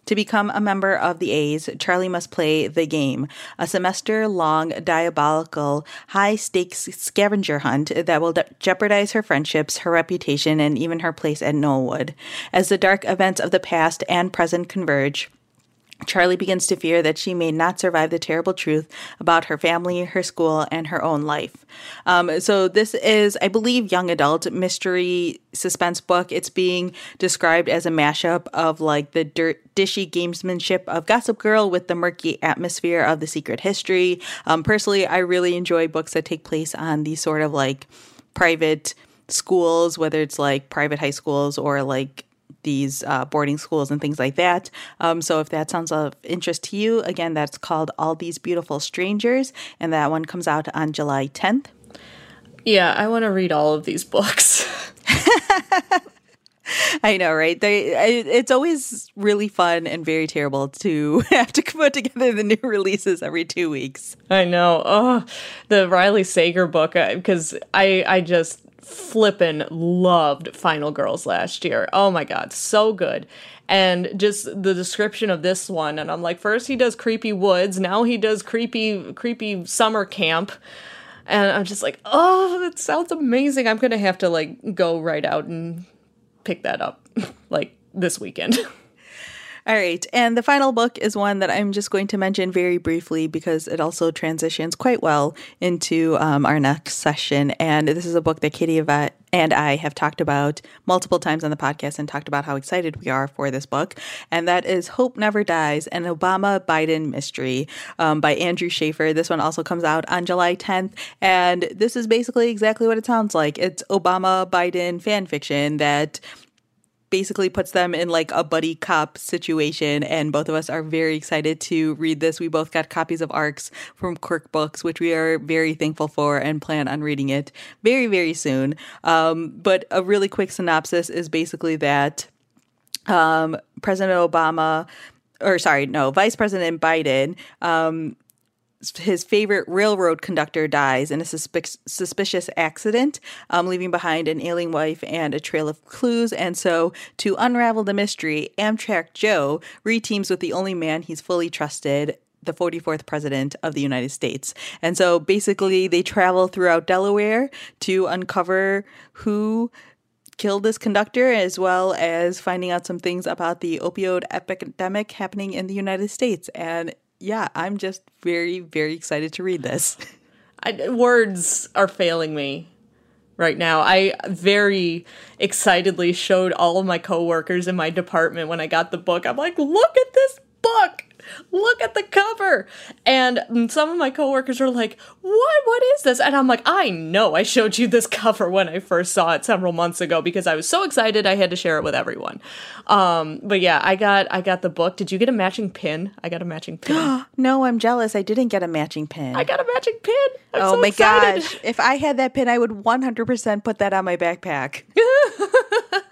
To become a member of the A's, Charlie must play the game, a semester long, diabolical, high stakes scavenger hunt that will de- jeopardize her friendships, her reputation, and even her place at Knollwood. As the dark events of the past and present converge, Charlie begins to fear that she may not survive the terrible truth about her family, her school, and her own life. Um, so, this is, I believe, young adult mystery suspense book. It's being described as a mashup of like the dirt, dishy gamesmanship of Gossip Girl with the murky atmosphere of The Secret History. Um, personally, I really enjoy books that take place on these sort of like private schools, whether it's like private high schools or like these uh, boarding schools and things like that. Um, so if that sounds of interest to you, again, that's called All These Beautiful Strangers, and that one comes out on July 10th. Yeah, I want to read all of these books. I know, right? They, it's always really fun and very terrible to have to put together the new releases every two weeks. I know. Oh, the Riley Sager book, because uh, I, I just flippin' loved Final Girls last year. Oh my god, so good. And just the description of this one, and I'm like, first he does creepy woods, now he does creepy, creepy summer camp. And I'm just like, oh, that sounds amazing. I'm gonna have to like go right out and pick that up like this weekend. All right. And the final book is one that I'm just going to mention very briefly because it also transitions quite well into um, our next session. And this is a book that Katie and I have talked about multiple times on the podcast and talked about how excited we are for this book. And that is Hope Never Dies, an Obama Biden mystery um, by Andrew Shaffer. This one also comes out on July 10th. And this is basically exactly what it sounds like it's Obama Biden fan fiction that basically puts them in like a buddy cop situation and both of us are very excited to read this. We both got copies of arcs from quirk books which we are very thankful for and plan on reading it very very soon. Um, but a really quick synopsis is basically that um, president obama or sorry no vice president biden um, his favorite railroad conductor dies in a suspic- suspicious accident, um, leaving behind an ailing wife and a trail of clues. And so, to unravel the mystery, Amtrak Joe reteams with the only man he's fully trusted, the 44th president of the United States. And so basically, they travel throughout Delaware to uncover who killed this conductor, as well as finding out some things about the opioid epidemic happening in the United States. And yeah, I'm just very, very excited to read this. I, words are failing me right now. I very excitedly showed all of my coworkers in my department when I got the book. I'm like, look at this book look at the cover. And some of my coworkers are like, what? What is this? And I'm like, I know I showed you this cover when I first saw it several months ago because I was so excited I had to share it with everyone. Um, but yeah, I got I got the book. Did you get a matching pin? I got a matching pin. no, I'm jealous. I didn't get a matching pin. I got a matching pin. I'm oh so my excited. gosh. If I had that pin, I would 100% put that on my backpack.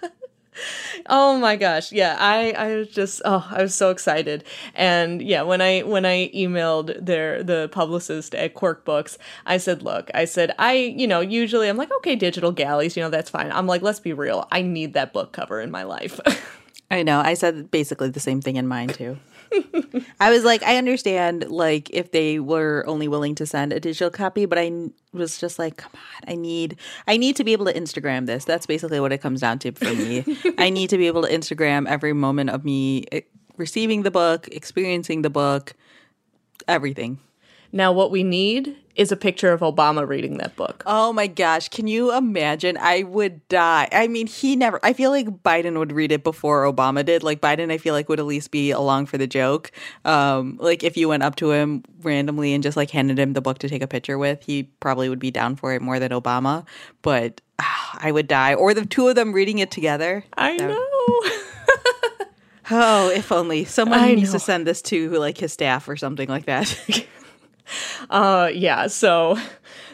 oh my gosh. Yeah i i was just oh i was so excited. And yeah when i when i emailed their the publicist at quirk books i said look i said i you know usually i'm like okay digital galleys you know that's fine. I'm like let's be real. I need that book cover in my life. I know. I said basically the same thing in mine too I was like, I understand, like, if they were only willing to send a digital copy, but I was just like, come on, I need, I need to be able to Instagram this. That's basically what it comes down to for me. I need to be able to Instagram every moment of me eh, receiving the book, experiencing the book, everything. Now, what we need is a picture of Obama reading that book. Oh my gosh, can you imagine? I would die. I mean, he never, I feel like Biden would read it before Obama did. Like, Biden, I feel like would at least be along for the joke. Um, like, if you went up to him randomly and just like handed him the book to take a picture with, he probably would be down for it more than Obama. But ah, I would die. Or the two of them reading it together. I That- know. Oh, if only someone I needs know. to send this to like his staff or something like that. Uh, yeah. So,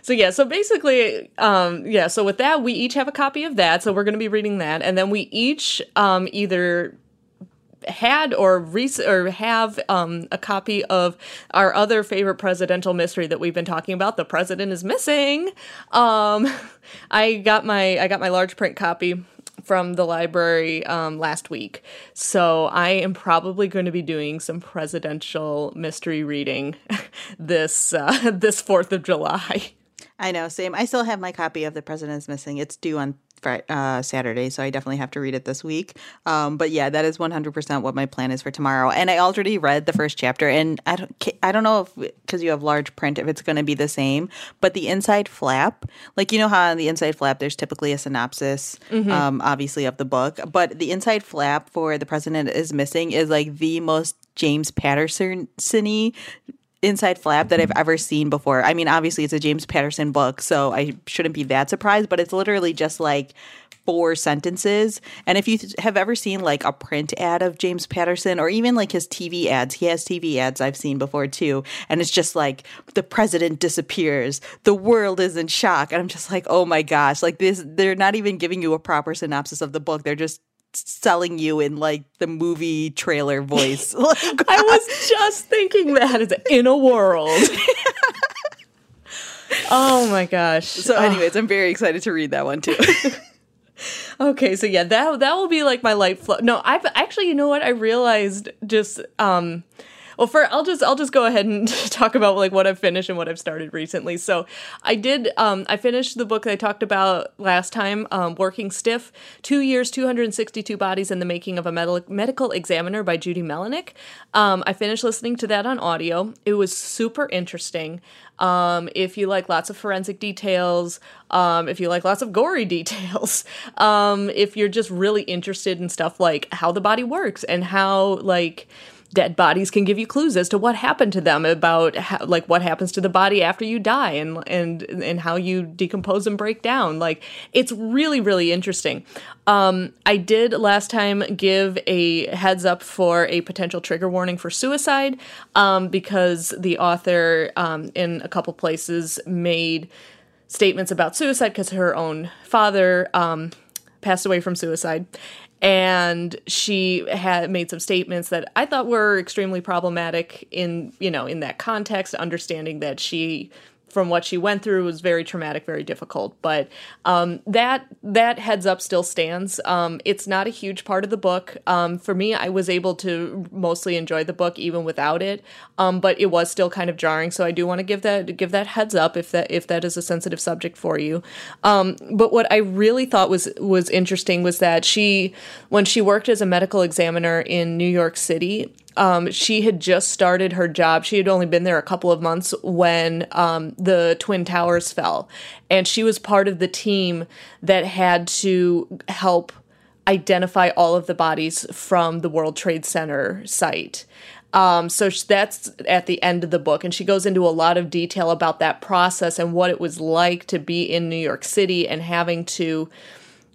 so yeah. So basically, um, yeah. So with that, we each have a copy of that. So we're going to be reading that, and then we each um, either had or rec- or have um, a copy of our other favorite presidential mystery that we've been talking about. The president is missing. Um, I got my I got my large print copy from the library um, last week, so I am probably going to be doing some presidential mystery reading this uh, this Fourth of July. I know, same. I still have my copy of The President is Missing. It's due on Friday, uh, Saturday, so I definitely have to read it this week. Um, but yeah, that is 100% what my plan is for tomorrow. And I already read the first chapter, and I don't, I don't know if, because you have large print, if it's going to be the same, but the inside flap, like you know how on the inside flap, there's typically a synopsis, um, obviously, of the book, but the inside flap for The President is Missing is like the most James Patterson y inside flap that I've ever seen before. I mean, obviously it's a James Patterson book, so I shouldn't be that surprised, but it's literally just like four sentences. And if you th- have ever seen like a print ad of James Patterson or even like his TV ads, he has TV ads I've seen before too, and it's just like the president disappears, the world is in shock, and I'm just like, "Oh my gosh, like this they're not even giving you a proper synopsis of the book. They're just selling you in like the movie trailer voice. Like, I was just thinking that is in a world. oh my gosh. So, anyways, I'm very excited to read that one too. Okay, so yeah, that that will be like my light flow. No, I've actually, you know what? I realized just um well, for I'll just I'll just go ahead and talk about like what I've finished and what I've started recently. So I did um I finished the book that I talked about last time, um, Working Stiff: Two Years, Two Hundred and Sixty-Two Bodies, and the Making of a Med- Medical Examiner by Judy Melinek. Um, I finished listening to that on audio. It was super interesting. Um, if you like lots of forensic details, um, if you like lots of gory details, um, if you're just really interested in stuff like how the body works and how like dead bodies can give you clues as to what happened to them about how, like what happens to the body after you die and and and how you decompose and break down. Like it's really really interesting. Um i did last time give a heads up for a potential trigger warning for suicide um because the author um in a couple places made statements about suicide because her own father um passed away from suicide and she had made some statements that I thought were extremely problematic in you know in that context understanding that she from what she went through was very traumatic very difficult. But um, that that heads up still stands. Um, it's not a huge part of the book. Um, for me i was able to mostly enjoy the book even without it. Um, but it was still kind of jarring. So i do want to give that give that heads up if that if that is a sensitive subject for you. Um, but what i really thought was was interesting was that she when she worked as a medical examiner in new york city um, she had just started her job. She had only been there a couple of months when um, the Twin Towers fell. And she was part of the team that had to help identify all of the bodies from the World Trade Center site. Um, so that's at the end of the book, and she goes into a lot of detail about that process and what it was like to be in New York City and having to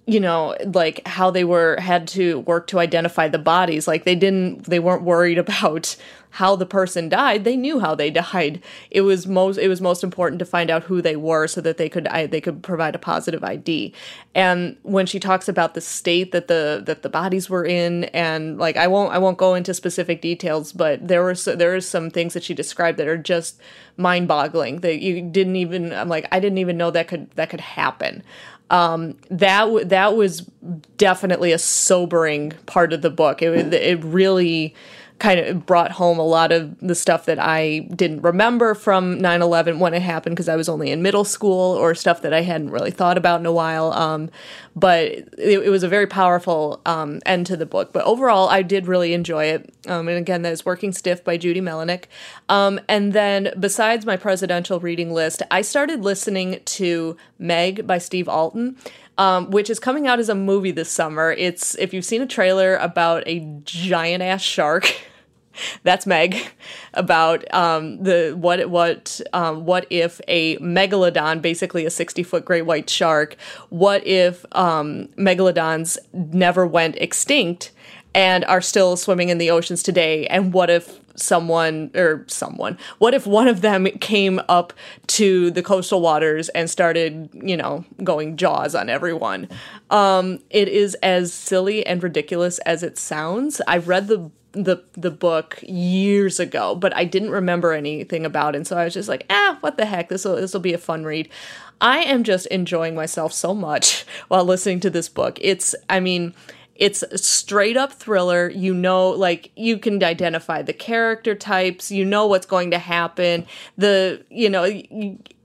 you know like how they were had to work to identify the bodies. Like they didn't they weren't worried about how the person died. They knew how they died. It was most it was most important to find out who they were so that they could I, they could provide a positive id and when she talks about the state that the that the bodies were in and like i won't i won't go into specific details but there were so, there are some things that she described that are just mind boggling that you didn't even i'm like i didn't even know that could that could happen um, that w- that was definitely a sobering part of the book. It it really kind of brought home a lot of the stuff that I didn't remember from 9 11 when it happened because I was only in middle school or stuff that I hadn't really thought about in a while. Um, but it, it, was a very powerful um, end to the book. But overall, I did really enjoy it. Um, and again, that is Working Stiff by Judy Melinek. Um, and then besides my presidential reading list, I started listening to Meg by Steve Alten um, which is coming out as a movie this summer. It's if you've seen a trailer about a giant ass shark. That's Meg about um, the what what um, what if a megalodon, basically a sixty foot great white shark, what if um, megalodons never went extinct and are still swimming in the oceans today? And what if someone or someone what if one of them came up to the coastal waters and started you know going jaws on everyone? Um it is as silly and ridiculous as it sounds. I read the the the book years ago but i didn't remember anything about it and so i was just like ah what the heck? This will this will be a fun read. I am just enjoying myself so much while listening to this book. It's i mean it's a straight up thriller. You know, like you can identify the character types. You know what's going to happen. The you know,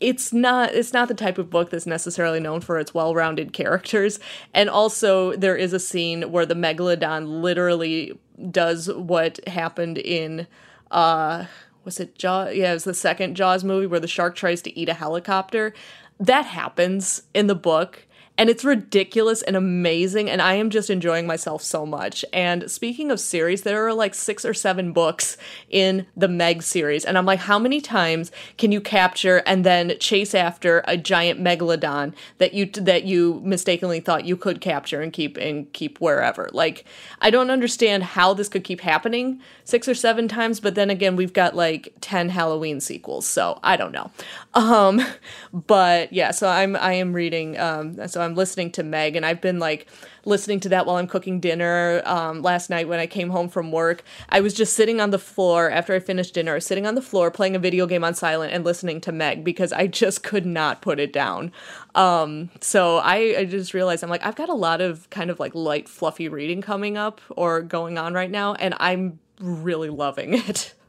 it's not it's not the type of book that's necessarily known for its well-rounded characters. And also, there is a scene where the megalodon literally does what happened in uh was it Jaws? Yeah, it was the second Jaws movie where the shark tries to eat a helicopter. That happens in the book and it's ridiculous and amazing and i am just enjoying myself so much. And speaking of series there are like six or seven books in the meg series and i'm like how many times can you capture and then chase after a giant megalodon that you that you mistakenly thought you could capture and keep and keep wherever? Like i don't understand how this could keep happening six or seven times but then again we've got like 10 halloween sequels so i don't know. Um but yeah so i'm i am reading um so I'm listening to Meg, and I've been like listening to that while I'm cooking dinner. Um, last night when I came home from work, I was just sitting on the floor after I finished dinner, sitting on the floor playing a video game on silent and listening to Meg because I just could not put it down. Um, so I, I just realized I'm like I've got a lot of kind of like light, fluffy reading coming up or going on right now, and I'm really loving it.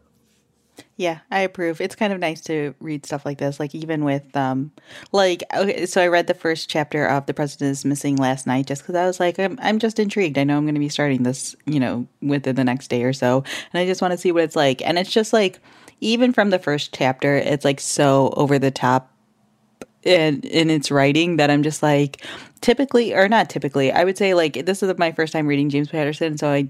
Yeah, I approve. It's kind of nice to read stuff like this. Like even with um like okay, so I read the first chapter of The President is Missing last night just cuz I was like I'm I'm just intrigued. I know I'm going to be starting this, you know, within the next day or so, and I just want to see what it's like. And it's just like even from the first chapter, it's like so over the top in in its writing that I'm just like typically or not typically. I would say like this is my first time reading James Patterson, so I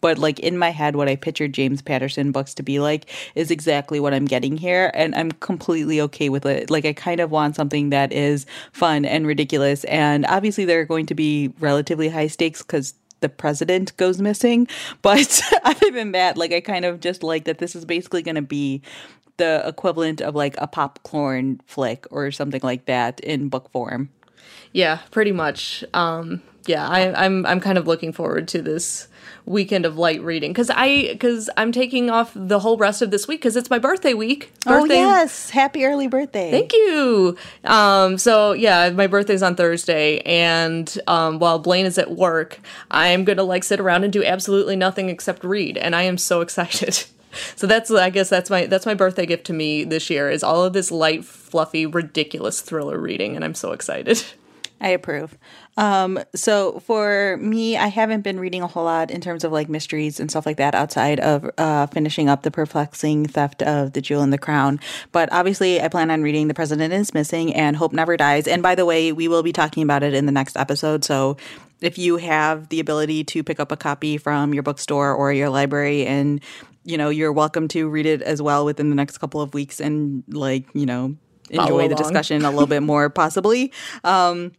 but like in my head what i pictured james patterson books to be like is exactly what i'm getting here and i'm completely okay with it. Like i kind of want something that is fun and ridiculous and obviously there are going to be relatively high stakes because the president goes missing but other than that like i kind of just like that this is basically going to be the equivalent of like a popcorn flick or something like that in book form. Yeah pretty much. Um yeah I, i'm i'm kind of looking forward to this weekend of light reading because I because I'm taking off the whole rest of this week because it's my birthday week. Oh, birthday. Oh yes, happy early birthday! Thank you. Um, so yeah, my birthday's on Thursday, and um, while Blaine is at work, I'm gonna like sit around and do absolutely nothing except read, and I am so excited. so that's I guess that's my that's my birthday gift to me this year is all of this light, fluffy, ridiculous thriller reading, and I'm so excited. I approve. Um, so for me, I haven't been reading a whole lot in terms of like mysteries and stuff like that outside of uh, finishing up the perplexing theft of the jewel and the crown. But obviously, I plan on reading The President is Missing and Hope Never Dies. And by the way, we will be talking about it in the next episode. So if you have the ability to pick up a copy from your bookstore or your library and you know you're welcome to read it as well within the next couple of weeks and like you know enjoy the discussion a little bit more possibly um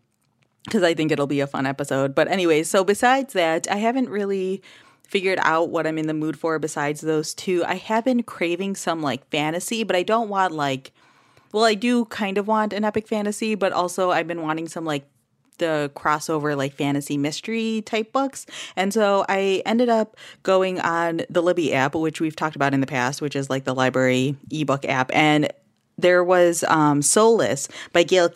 because I think it'll be a fun episode. But anyway, so besides that, I haven't really figured out what I'm in the mood for besides those two. I have been craving some like fantasy, but I don't want like well, I do kind of want an epic fantasy, but also I've been wanting some like the crossover like fantasy mystery type books. And so I ended up going on the Libby app, which we've talked about in the past, which is like the library ebook app. And there was um, Soulless by Gail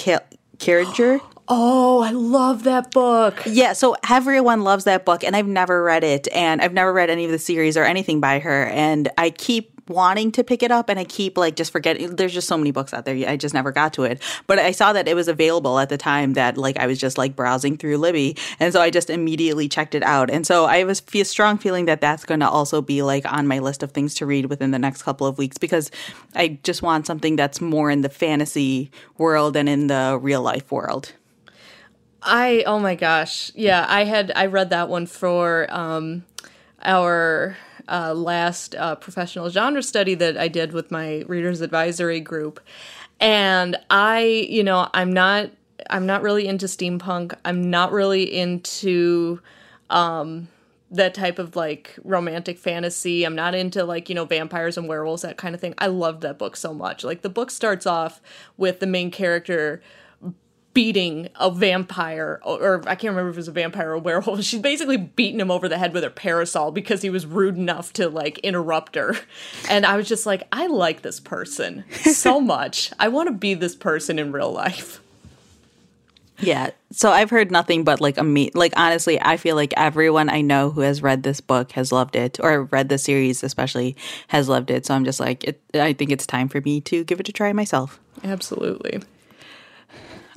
Carriger. Oh, I love that book. Yeah, so everyone loves that book, and I've never read it, and I've never read any of the series or anything by her, and I keep wanting to pick it up and I keep like just forgetting there's just so many books out there I just never got to it but I saw that it was available at the time that like I was just like browsing through Libby and so I just immediately checked it out and so I have a strong feeling that that's going to also be like on my list of things to read within the next couple of weeks because I just want something that's more in the fantasy world and in the real life world I oh my gosh. Yeah, I had I read that one for um our uh, last uh, professional genre study that I did with my readers advisory group. And I, you know, I'm not I'm not really into steampunk. I'm not really into um that type of like romantic fantasy. I'm not into like, you know, vampires and werewolves, that kind of thing. I love that book so much. Like the book starts off with the main character beating a vampire, or, I can't remember if it was a vampire or a werewolf. She's basically beating him over the head with her parasol because he was rude enough to like interrupt her. And I was just like, I like this person so much. I want to be this person in real life. Yeah. So I've heard nothing but like a me like honestly, I feel like everyone I know who has read this book has loved it or read the series especially has loved it. So I'm just like it, I think it's time for me to give it a try myself. Absolutely.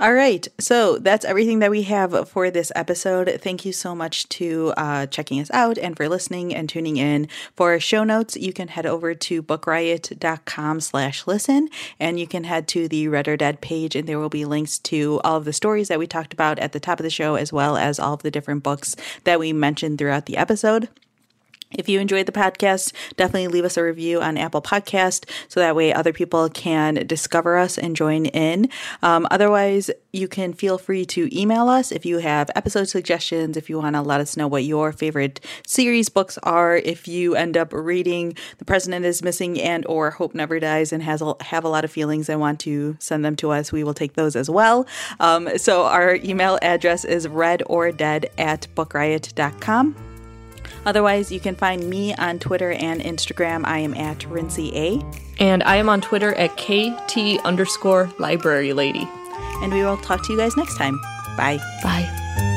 All right. So that's everything that we have for this episode. Thank you so much to uh, checking us out and for listening and tuning in. For show notes, you can head over to bookriot.com slash listen and you can head to the Read or Dead page and there will be links to all of the stories that we talked about at the top of the show as well as all of the different books that we mentioned throughout the episode. If you enjoyed the podcast, definitely leave us a review on Apple Podcast so that way other people can discover us and join in. Um, otherwise, you can feel free to email us if you have episode suggestions, if you want to let us know what your favorite series books are, if you end up reading The President is Missing and or Hope Never Dies and has a, have a lot of feelings and want to send them to us, we will take those as well. Um, so our email address is readordead at bookriot.com. Otherwise, you can find me on Twitter and Instagram. I am at Rincey A. And I am on Twitter at KT underscore library lady. And we will talk to you guys next time. Bye. Bye.